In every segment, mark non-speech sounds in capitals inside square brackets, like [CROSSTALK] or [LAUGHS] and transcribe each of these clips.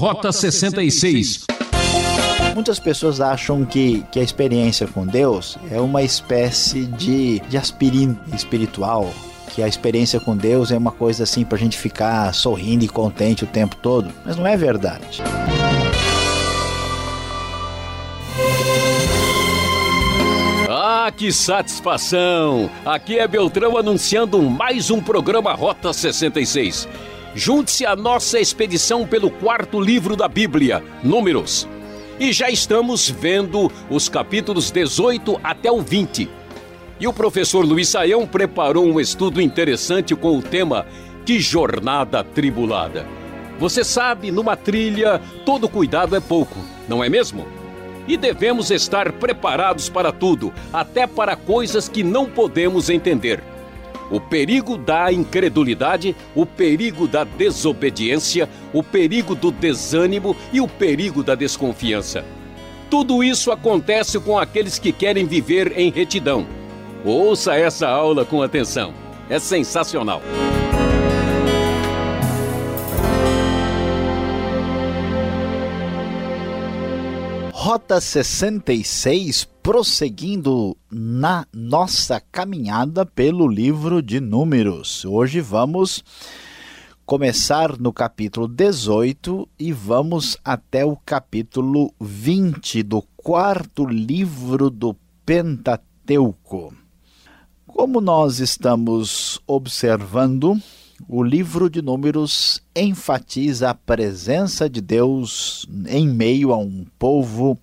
Rota 66. Muitas pessoas acham que, que a experiência com Deus é uma espécie de, de aspirina espiritual, que a experiência com Deus é uma coisa assim para a gente ficar sorrindo e contente o tempo todo, mas não é verdade. Ah, que satisfação! Aqui é Beltrão anunciando mais um programa Rota 66. Junte-se à nossa expedição pelo quarto livro da Bíblia, Números. E já estamos vendo os capítulos 18 até o 20. E o professor Luiz Saião preparou um estudo interessante com o tema Que Jornada Tribulada. Você sabe, numa trilha, todo cuidado é pouco, não é mesmo? E devemos estar preparados para tudo, até para coisas que não podemos entender o perigo da incredulidade, o perigo da desobediência, o perigo do desânimo e o perigo da desconfiança. Tudo isso acontece com aqueles que querem viver em retidão. Ouça essa aula com atenção. É sensacional. Rota 66, prosseguindo na nossa caminhada pelo livro de Números. Hoje vamos começar no capítulo 18 e vamos até o capítulo 20 do quarto livro do Pentateuco. Como nós estamos observando, o livro de Números enfatiza a presença de Deus em meio a um povo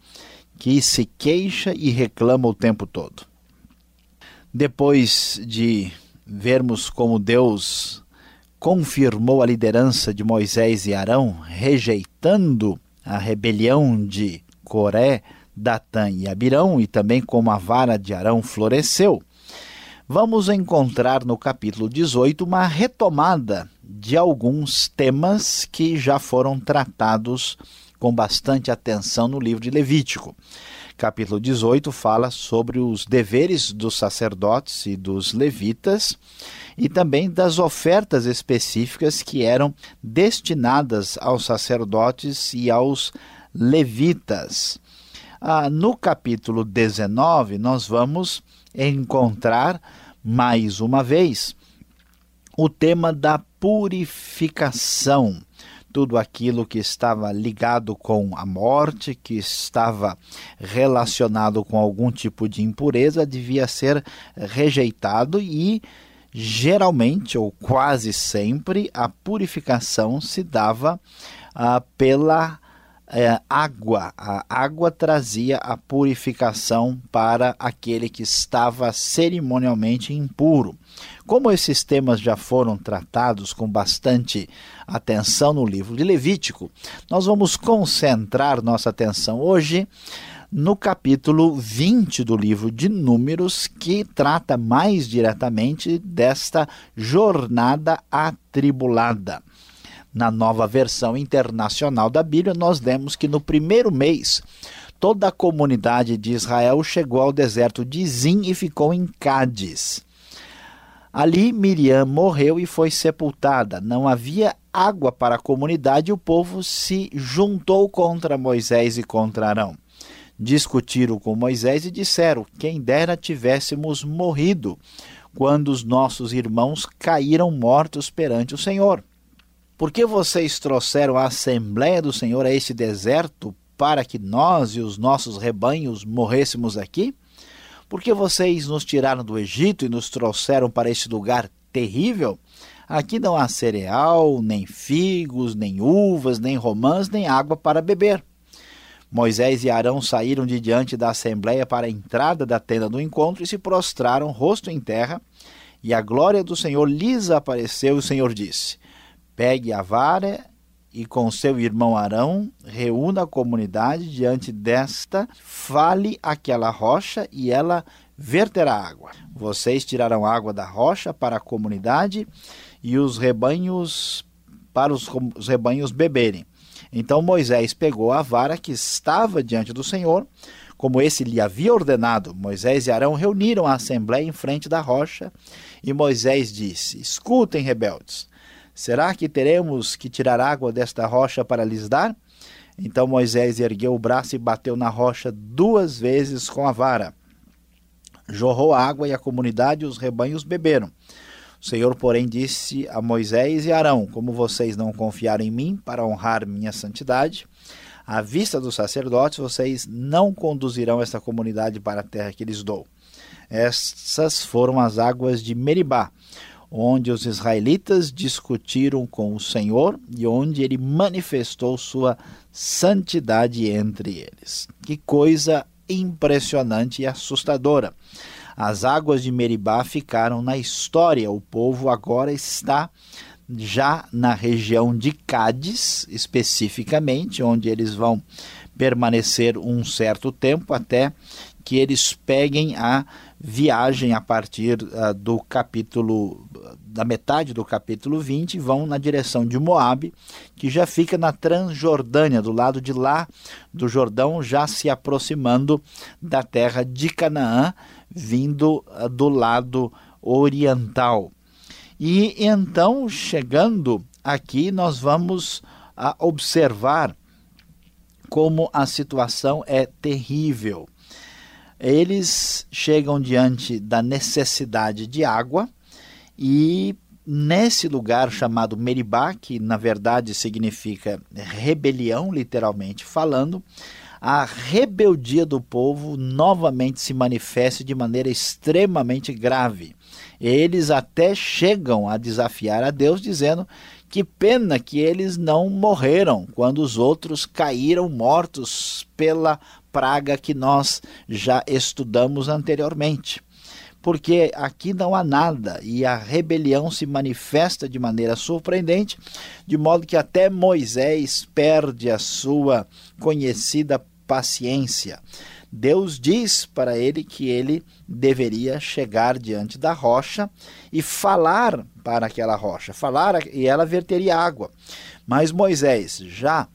que se queixa e reclama o tempo todo. Depois de vermos como Deus confirmou a liderança de Moisés e Arão, rejeitando a rebelião de Coré, Datã e Abirão, e também como a vara de Arão floresceu, vamos encontrar no capítulo 18 uma retomada de alguns temas que já foram tratados com bastante atenção no livro de Levítico. Capítulo 18 fala sobre os deveres dos sacerdotes e dos levitas e também das ofertas específicas que eram destinadas aos sacerdotes e aos levitas. Ah, no capítulo 19, nós vamos encontrar mais uma vez o tema da purificação. Tudo aquilo que estava ligado com a morte, que estava relacionado com algum tipo de impureza, devia ser rejeitado e geralmente ou quase sempre a purificação se dava ah, pela é, água. A água trazia a purificação para aquele que estava cerimonialmente impuro. Como esses temas já foram tratados com bastante atenção no livro de Levítico, nós vamos concentrar nossa atenção hoje no capítulo 20 do livro de Números, que trata mais diretamente desta jornada atribulada. Na nova versão internacional da Bíblia, nós lemos que no primeiro mês toda a comunidade de Israel chegou ao deserto de Zim e ficou em Cádiz. Ali Miriam morreu e foi sepultada. Não havia água para a comunidade e o povo se juntou contra Moisés e contra Arão. Discutiram com Moisés e disseram: Quem dera tivéssemos morrido quando os nossos irmãos caíram mortos perante o Senhor. Por que vocês trouxeram a Assembleia do Senhor a este deserto para que nós e os nossos rebanhos morrêssemos aqui? Por que vocês nos tiraram do Egito e nos trouxeram para este lugar terrível? Aqui não há cereal, nem figos, nem uvas, nem romãs, nem água para beber. Moisés e Arão saíram de diante da assembleia para a entrada da tenda do encontro e se prostraram, rosto em terra, e a glória do Senhor lhes apareceu, e o Senhor disse: Pegue a vara e com seu irmão Arão reúna a comunidade diante desta, fale aquela rocha e ela verterá água. Vocês tirarão água da rocha para a comunidade e os rebanhos para os, os rebanhos beberem. Então Moisés pegou a vara que estava diante do Senhor, como esse lhe havia ordenado. Moisés e Arão reuniram a assembleia em frente da rocha, e Moisés disse: Escutem, rebeldes, Será que teremos que tirar água desta rocha para lhes dar? Então Moisés ergueu o braço e bateu na rocha duas vezes com a vara. Jorrou água e a comunidade e os rebanhos beberam. O Senhor, porém, disse a Moisés e Arão: Como vocês não confiaram em mim para honrar minha santidade, à vista dos sacerdotes, vocês não conduzirão esta comunidade para a terra que lhes dou. Essas foram as águas de Meribá, onde os israelitas discutiram com o Senhor e onde ele manifestou sua santidade entre eles. Que coisa impressionante e assustadora. As águas de Meribá ficaram na história. O povo agora está já na região de Cádiz, especificamente, onde eles vão permanecer um certo tempo até que eles peguem a viagem a partir uh, do capítulo da metade do capítulo 20 vão na direção de Moabe, que já fica na Transjordânia, do lado de lá do Jordão, já se aproximando da terra de Canaã, vindo uh, do lado oriental. E então, chegando aqui, nós vamos uh, observar como a situação é terrível eles chegam diante da necessidade de água e nesse lugar chamado Meribá, que na verdade significa rebelião, literalmente falando, a rebeldia do povo novamente se manifesta de maneira extremamente grave. Eles até chegam a desafiar a Deus, dizendo que pena que eles não morreram quando os outros caíram mortos pela praga que nós já estudamos anteriormente. Porque aqui não há nada e a rebelião se manifesta de maneira surpreendente, de modo que até Moisés perde a sua conhecida paciência. Deus diz para ele que ele deveria chegar diante da rocha e falar para aquela rocha, falar e ela verteria água. Mas Moisés, já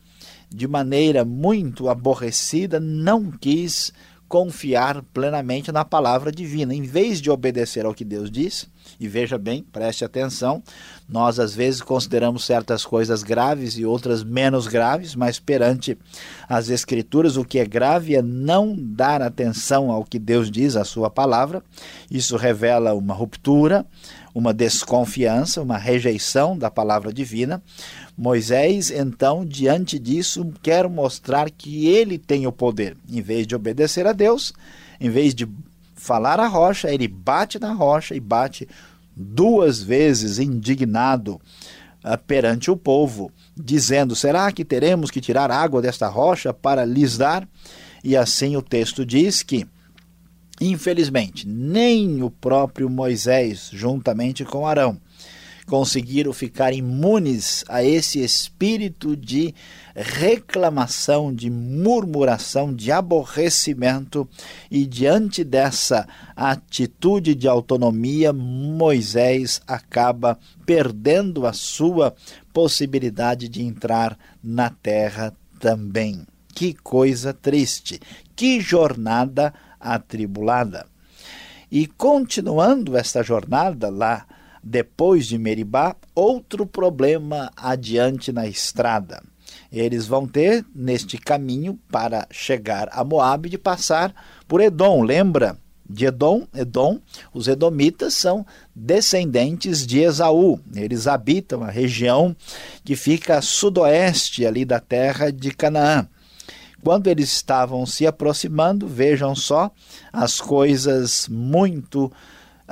de maneira muito aborrecida, não quis confiar plenamente na palavra divina. Em vez de obedecer ao que Deus diz, e veja bem, preste atenção, nós às vezes consideramos certas coisas graves e outras menos graves, mas perante as Escrituras, o que é grave é não dar atenção ao que Deus diz, a sua palavra. Isso revela uma ruptura, uma desconfiança, uma rejeição da palavra divina. Moisés, então, diante disso, quer mostrar que ele tem o poder. Em vez de obedecer a Deus, em vez de falar a rocha, ele bate na rocha e bate duas vezes indignado uh, perante o povo, dizendo: Será que teremos que tirar água desta rocha para lhes dar? E assim o texto diz que Infelizmente, nem o próprio Moisés, juntamente com Arão, conseguiram ficar imunes a esse espírito de reclamação, de murmuração, de aborrecimento, e diante dessa atitude de autonomia, Moisés acaba perdendo a sua possibilidade de entrar na terra também. Que coisa triste, que jornada atribulada. E continuando esta jornada lá depois de Meribá, outro problema adiante na estrada. Eles vão ter neste caminho para chegar a Moabe de passar por Edom. Lembra de Edom? Edom, os edomitas são descendentes de Esaú. Eles habitam a região que fica a sudoeste ali da terra de Canaã. Quando eles estavam se aproximando, vejam só, as coisas muito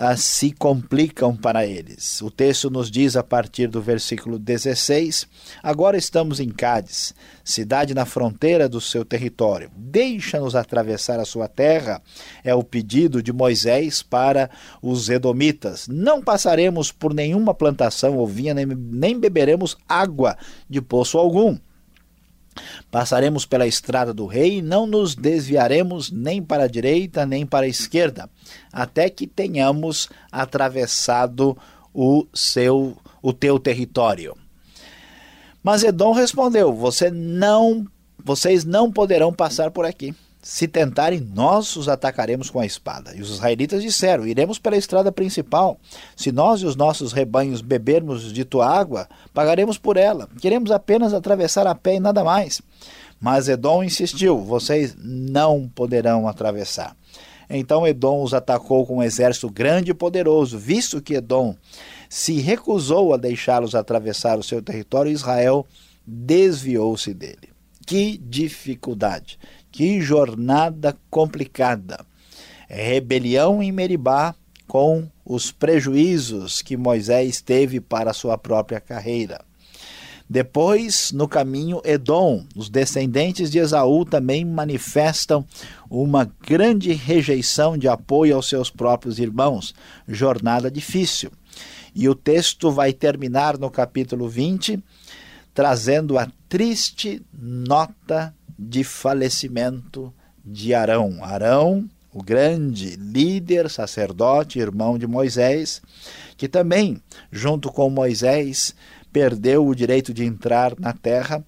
uh, se complicam para eles. O texto nos diz a partir do versículo 16: Agora estamos em Cádiz, cidade na fronteira do seu território. Deixa-nos atravessar a sua terra, é o pedido de Moisés para os edomitas. Não passaremos por nenhuma plantação ou vinha, nem beberemos água de poço algum. Passaremos pela estrada do rei e não nos desviaremos nem para a direita nem para a esquerda, até que tenhamos atravessado o seu o teu território. Mas Edom respondeu: Você não, vocês não poderão passar por aqui. Se tentarem, nós os atacaremos com a espada. E os israelitas disseram: Iremos pela estrada principal. Se nós e os nossos rebanhos bebermos de tua água, pagaremos por ela. Queremos apenas atravessar a pé e nada mais. Mas Edom insistiu: vocês não poderão atravessar. Então Edom os atacou com um exército grande e poderoso, visto que Edom se recusou a deixá-los atravessar o seu território, Israel desviou-se dele. Que dificuldade, que jornada complicada. Rebelião em Meribá com os prejuízos que Moisés teve para sua própria carreira. Depois, no caminho, Edom, os descendentes de Esaú também manifestam uma grande rejeição de apoio aos seus próprios irmãos. Jornada difícil. E o texto vai terminar no capítulo 20, trazendo a triste nota de falecimento de Arão. Arão, o grande líder, sacerdote, irmão de Moisés, que também, junto com Moisés, perdeu o direito de entrar na terra.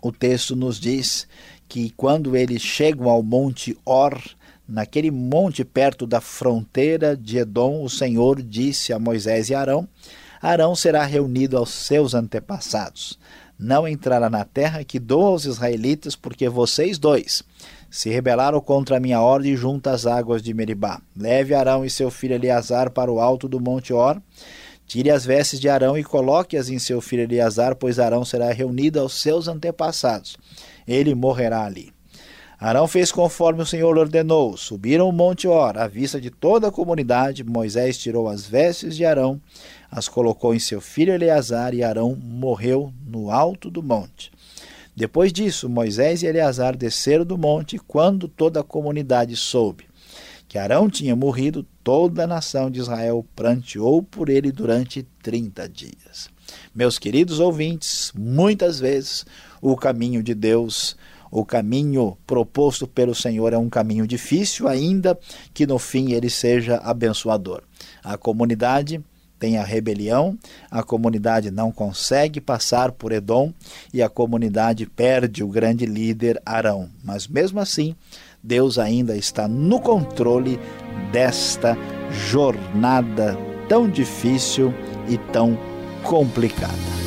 O texto nos diz que quando eles chegam ao Monte Or, naquele monte perto da fronteira de Edom, o Senhor disse a Moisés e Arão: Arão será reunido aos seus antepassados. Não entrará na terra que dou aos israelitas, porque vocês dois se rebelaram contra a minha ordem junto às águas de Meribá. Leve Arão e seu filho Eleazar para o alto do Monte Or Tire as vestes de Arão e coloque-as em seu filho Eleazar, pois Arão será reunido aos seus antepassados. Ele morrerá ali. Arão fez conforme o Senhor ordenou. Subiram o monte Or, à vista de toda a comunidade. Moisés tirou as vestes de Arão, as colocou em seu filho Eleazar, e Arão morreu no alto do monte. Depois disso, Moisés e Eleazar desceram do monte, quando toda a comunidade soube que Arão tinha morrido, toda a nação de Israel pranteou por ele durante 30 dias. Meus queridos ouvintes, muitas vezes o caminho de Deus, o caminho proposto pelo Senhor é um caminho difícil, ainda que no fim ele seja abençoador. A comunidade tem a rebelião, a comunidade não consegue passar por Edom e a comunidade perde o grande líder Arão. Mas mesmo assim, Deus ainda está no controle desta jornada tão difícil e tão complicada.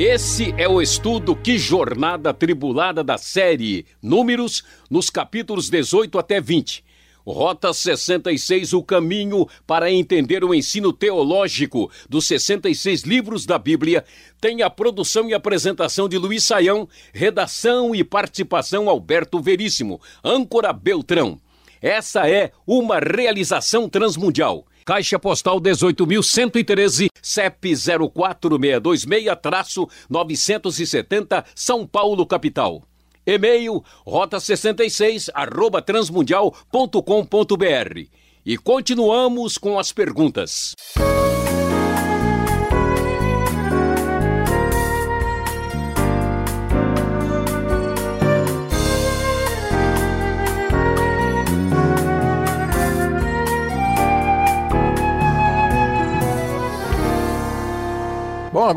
Esse é o estudo Que Jornada Tribulada da série Números, nos capítulos 18 até 20. Rota 66, o caminho para entender o ensino teológico dos 66 livros da Bíblia, tem a produção e apresentação de Luiz Saião, redação e participação Alberto Veríssimo, âncora Beltrão. Essa é uma realização transmundial. Caixa Postal 18.113, CEP 04626-970, São Paulo, capital. E-mail rota66 arroba transmundial.com.br. E continuamos com as perguntas. Bom,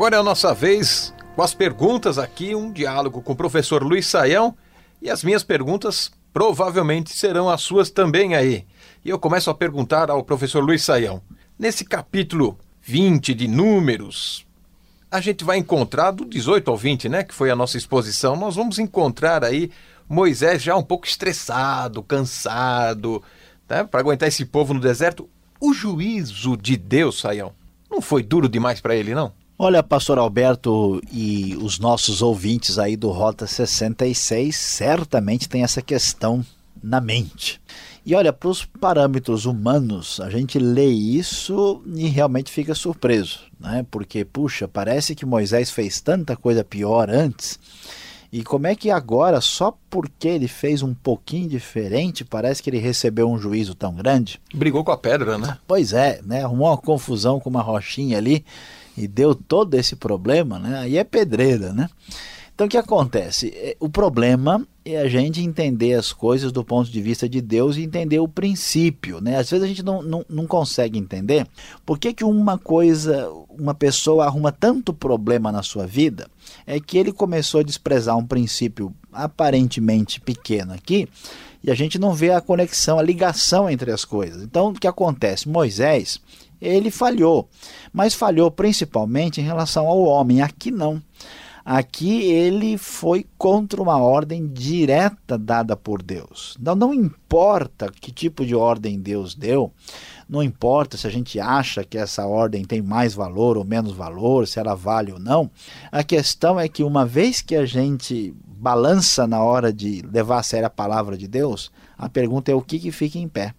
agora é a nossa vez com as perguntas aqui, um diálogo com o professor Luiz Saião e as minhas perguntas provavelmente serão as suas também aí. E eu começo a perguntar ao professor Luiz Saião. Nesse capítulo 20 de Números, a gente vai encontrar do 18 ao 20, né, que foi a nossa exposição, nós vamos encontrar aí Moisés já um pouco estressado, cansado, né, para aguentar esse povo no deserto. O juízo de Deus, Saião, não foi duro demais para ele, não? Olha, pastor Alberto e os nossos ouvintes aí do Rota 66 certamente tem essa questão na mente. E olha, para os parâmetros humanos, a gente lê isso e realmente fica surpreso, né? Porque, puxa, parece que Moisés fez tanta coisa pior antes. E como é que agora, só porque ele fez um pouquinho diferente, parece que ele recebeu um juízo tão grande? Brigou com a pedra, né? Pois é, né? Arrumou uma confusão com uma rochinha ali e deu todo esse problema, né? Aí é pedreira, né? Então o que acontece? É, o problema é a gente entender as coisas do ponto de vista de Deus e entender o princípio. Né? Às vezes a gente não, não, não consegue entender por que, que uma coisa, uma pessoa arruma tanto problema na sua vida, é que ele começou a desprezar um princípio aparentemente pequeno aqui, e a gente não vê a conexão, a ligação entre as coisas. Então, o que acontece? Moisés, ele falhou, mas falhou principalmente em relação ao homem. Aqui não. Aqui ele foi contra uma ordem direta dada por Deus. Então não importa que tipo de ordem Deus deu, não importa se a gente acha que essa ordem tem mais valor ou menos valor, se ela vale ou não. A questão é que uma vez que a gente balança na hora de levar a sério a palavra de Deus, a pergunta é o que, que fica em pé.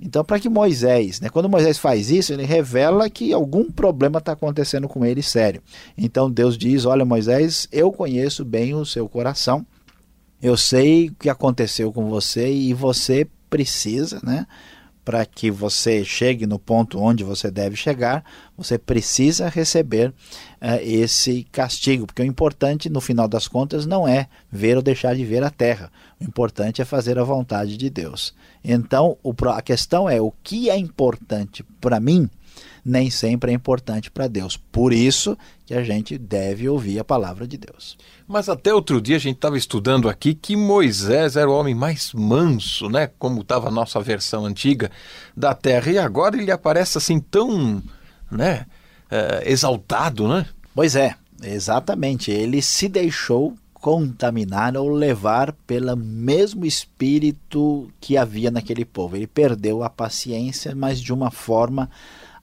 Então, para que Moisés, né, quando Moisés faz isso, ele revela que algum problema está acontecendo com ele sério. Então Deus diz: Olha, Moisés, eu conheço bem o seu coração, eu sei o que aconteceu com você e você precisa, né? Para que você chegue no ponto onde você deve chegar, você precisa receber uh, esse castigo, porque o importante, no final das contas, não é ver ou deixar de ver a terra. O importante é fazer a vontade de Deus. Então, o, a questão é o que é importante para mim, nem sempre é importante para Deus. Por isso que a gente deve ouvir a palavra de Deus. Mas até outro dia a gente estava estudando aqui que Moisés era o homem mais manso, né? Como estava a nossa versão antiga da terra. E agora ele aparece assim tão, né? É, exaltado, né? Pois é, exatamente. Ele se deixou contaminar ou levar pelo mesmo espírito que havia naquele povo. Ele perdeu a paciência, mas de uma forma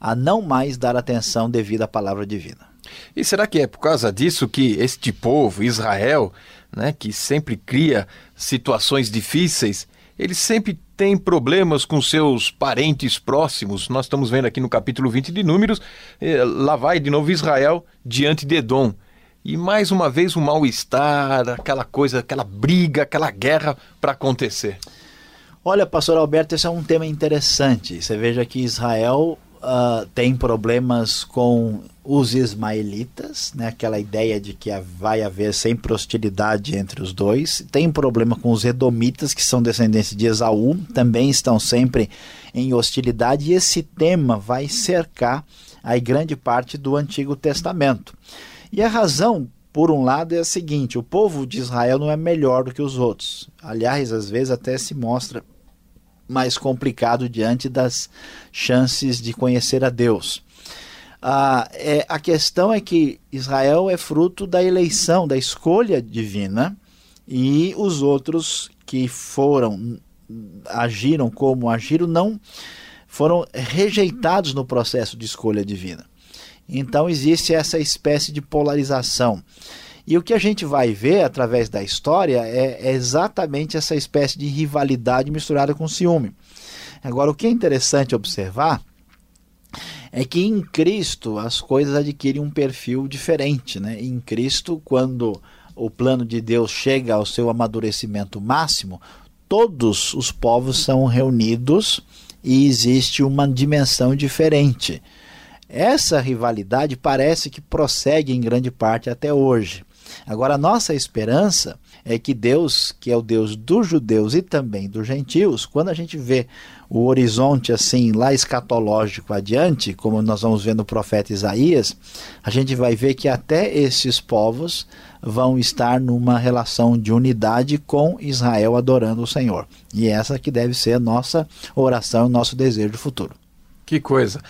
a não mais dar atenção devida à palavra divina. E será que é por causa disso que este povo, Israel, né, que sempre cria situações difíceis, ele sempre tem problemas com seus parentes próximos? Nós estamos vendo aqui no capítulo 20 de Números, eh, lá vai de novo Israel diante de Edom. E mais uma vez o um mal-estar, aquela coisa, aquela briga, aquela guerra para acontecer. Olha, pastor Alberto, esse é um tema interessante. Você veja que Israel uh, tem problemas com os ismaelitas, né? aquela ideia de que vai haver sempre hostilidade entre os dois. Tem problema com os edomitas, que são descendentes de Esaú, também estão sempre em hostilidade. E esse tema vai cercar aí grande parte do Antigo Testamento. E a razão, por um lado, é a seguinte: o povo de Israel não é melhor do que os outros. Aliás, às vezes até se mostra mais complicado diante das chances de conhecer a Deus. Ah, é, a questão é que Israel é fruto da eleição, da escolha divina, e os outros que foram, agiram como agiram, não foram rejeitados no processo de escolha divina. Então existe essa espécie de polarização. E o que a gente vai ver através da história é, é exatamente essa espécie de rivalidade misturada com ciúme. Agora, o que é interessante observar é que em Cristo as coisas adquirem um perfil diferente. Né? Em Cristo, quando o plano de Deus chega ao seu amadurecimento máximo, todos os povos são reunidos e existe uma dimensão diferente. Essa rivalidade parece que prossegue em grande parte até hoje. Agora, a nossa esperança é que Deus, que é o Deus dos judeus e também dos gentios, quando a gente vê o horizonte assim lá escatológico adiante, como nós vamos ver no profeta Isaías, a gente vai ver que até esses povos vão estar numa relação de unidade com Israel adorando o Senhor. E essa que deve ser a nossa oração, o nosso desejo futuro. Que coisa.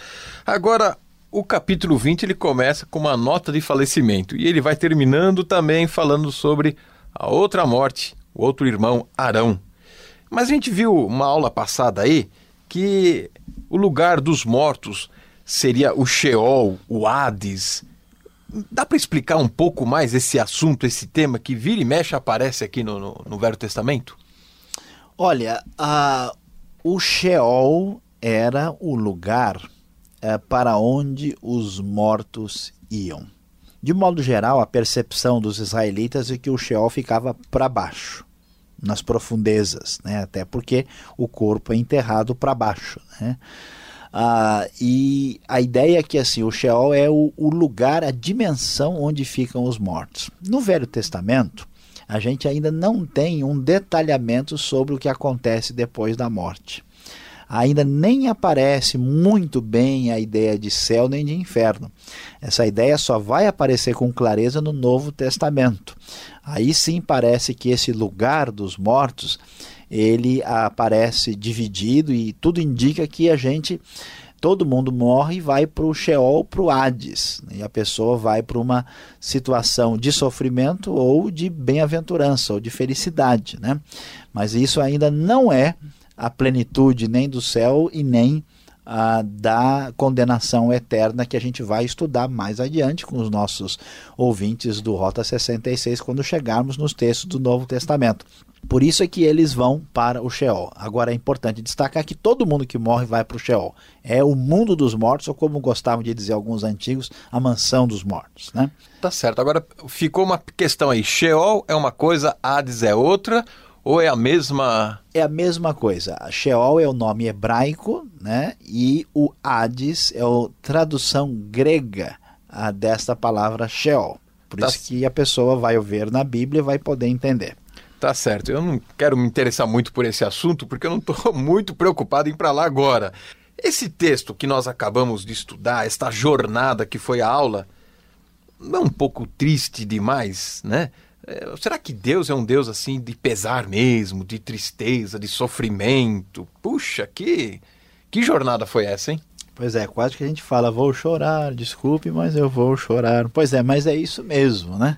Agora, o capítulo 20 ele começa com uma nota de falecimento e ele vai terminando também falando sobre a outra morte, o outro irmão Arão. Mas a gente viu uma aula passada aí que o lugar dos mortos seria o Sheol, o Hades. Dá para explicar um pouco mais esse assunto, esse tema que vira e mexe aparece aqui no, no, no Velho Testamento? Olha, o Sheol era o lugar é, para onde os mortos iam. De modo geral, a percepção dos israelitas é que o Sheol ficava para baixo, nas profundezas, né? até porque o corpo é enterrado para baixo. Né? Ah, e a ideia é que assim, o Sheol é o, o lugar, a dimensão onde ficam os mortos. No Velho Testamento, a gente ainda não tem um detalhamento sobre o que acontece depois da morte. Ainda nem aparece muito bem a ideia de céu nem de inferno. Essa ideia só vai aparecer com clareza no Novo Testamento. Aí sim parece que esse lugar dos mortos ele aparece dividido e tudo indica que a gente todo mundo morre e vai para o Sheol, para o Hades. E a pessoa vai para uma situação de sofrimento ou de bem-aventurança ou de felicidade. Né? Mas isso ainda não é a plenitude nem do céu e nem ah, da condenação eterna que a gente vai estudar mais adiante com os nossos ouvintes do Rota 66 quando chegarmos nos textos do Novo Testamento. Por isso é que eles vão para o Sheol. Agora é importante destacar que todo mundo que morre vai para o Sheol. É o mundo dos mortos, ou como gostavam de dizer alguns antigos, a mansão dos mortos. Né? Tá certo. Agora ficou uma questão aí. Sheol é uma coisa, Hades é outra, ou é a mesma. É a mesma coisa. Sheol é o nome hebraico, né? E o Hades é a tradução grega desta palavra Sheol. Por tá. isso que a pessoa vai ver na Bíblia e vai poder entender. Tá certo. Eu não quero me interessar muito por esse assunto, porque eu não estou [LAUGHS] muito preocupado em ir para lá agora. Esse texto que nós acabamos de estudar, esta jornada que foi a aula, não é um pouco triste demais, né? É, será que Deus é um Deus assim de pesar mesmo, de tristeza, de sofrimento? Puxa, que, que jornada foi essa, hein? Pois é, quase que a gente fala, vou chorar, desculpe, mas eu vou chorar. Pois é, mas é isso mesmo, né?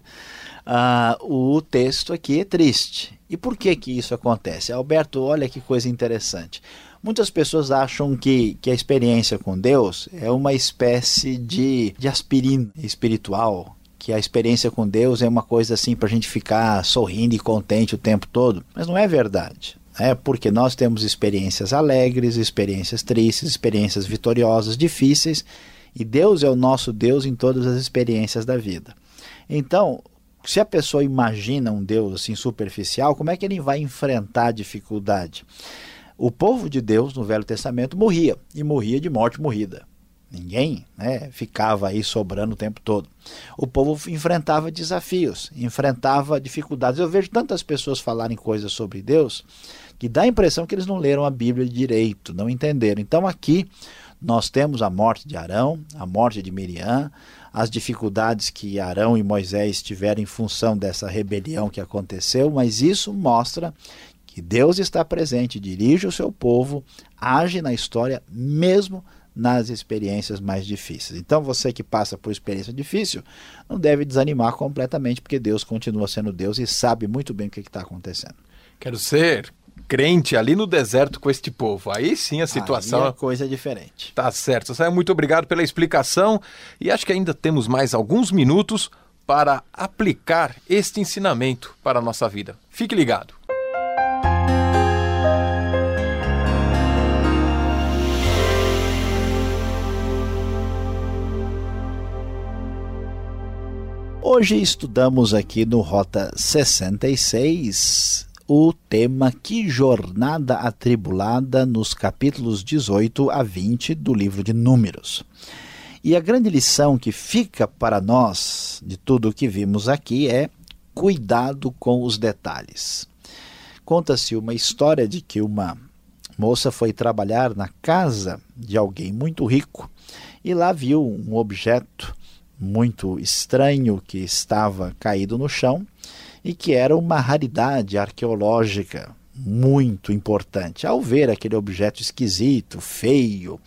ah, o texto aqui é triste. E por que, que isso acontece? Alberto, olha que coisa interessante. Muitas pessoas acham que, que a experiência com Deus é uma espécie de, de aspirina espiritual, que a experiência com Deus é uma coisa assim para a gente ficar sorrindo e contente o tempo todo. Mas não é verdade. É porque nós temos experiências alegres, experiências tristes, experiências vitoriosas, difíceis, e Deus é o nosso Deus em todas as experiências da vida. Então, se a pessoa imagina um Deus assim superficial, como é que ele vai enfrentar a dificuldade? O povo de Deus no Velho Testamento morria e morria de morte morrida. Ninguém né, ficava aí sobrando o tempo todo. O povo enfrentava desafios, enfrentava dificuldades. Eu vejo tantas pessoas falarem coisas sobre Deus que dá a impressão que eles não leram a Bíblia direito, não entenderam. Então aqui nós temos a morte de Arão, a morte de Miriam, as dificuldades que Arão e Moisés tiveram em função dessa rebelião que aconteceu, mas isso mostra que Deus está presente, dirige o seu povo, age na história, mesmo nas experiências mais difíceis. Então, você que passa por experiência difícil, não deve desanimar completamente, porque Deus continua sendo Deus e sabe muito bem o que está acontecendo. Quero ser crente ali no deserto com este povo. Aí sim a situação. Aí é coisa diferente. Tá certo. Saia, muito obrigado pela explicação e acho que ainda temos mais alguns minutos para aplicar este ensinamento para a nossa vida. Fique ligado. Hoje estudamos aqui no Rota 66 o tema Que Jornada Atribulada nos capítulos 18 a 20 do livro de Números. E a grande lição que fica para nós de tudo o que vimos aqui é cuidado com os detalhes. Conta-se uma história de que uma moça foi trabalhar na casa de alguém muito rico e lá viu um objeto muito estranho que estava caído no chão e que era uma raridade arqueológica muito importante. Ao ver aquele objeto esquisito, feio,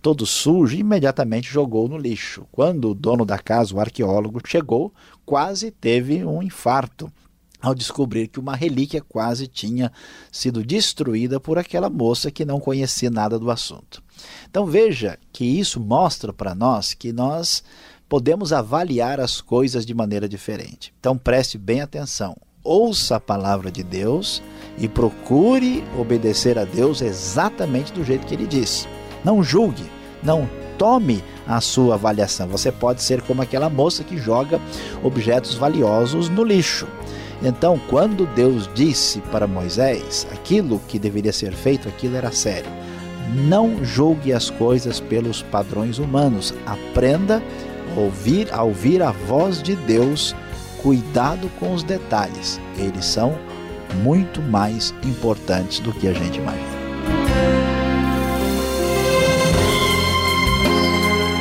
todo sujo, imediatamente jogou no lixo. Quando o dono da casa, o arqueólogo, chegou, quase teve um infarto ao descobrir que uma relíquia quase tinha sido destruída por aquela moça que não conhecia nada do assunto. Então veja que isso mostra para nós que nós podemos avaliar as coisas de maneira diferente. Então preste bem atenção. Ouça a palavra de Deus e procure obedecer a Deus exatamente do jeito que ele diz. Não julgue, não tome a sua avaliação. Você pode ser como aquela moça que joga objetos valiosos no lixo. Então, quando Deus disse para Moisés aquilo que deveria ser feito, aquilo era sério. Não julgue as coisas pelos padrões humanos. Aprenda ouvir, a ouvir a voz de Deus. Cuidado com os detalhes. Eles são muito mais importantes do que a gente imagina.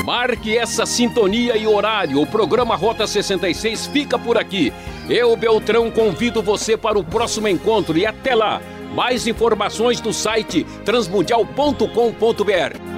Marque essa sintonia e horário. O programa Rota 66 fica por aqui. Eu, Beltrão, convido você para o próximo encontro e até lá. Mais informações no site transmundial.com.br.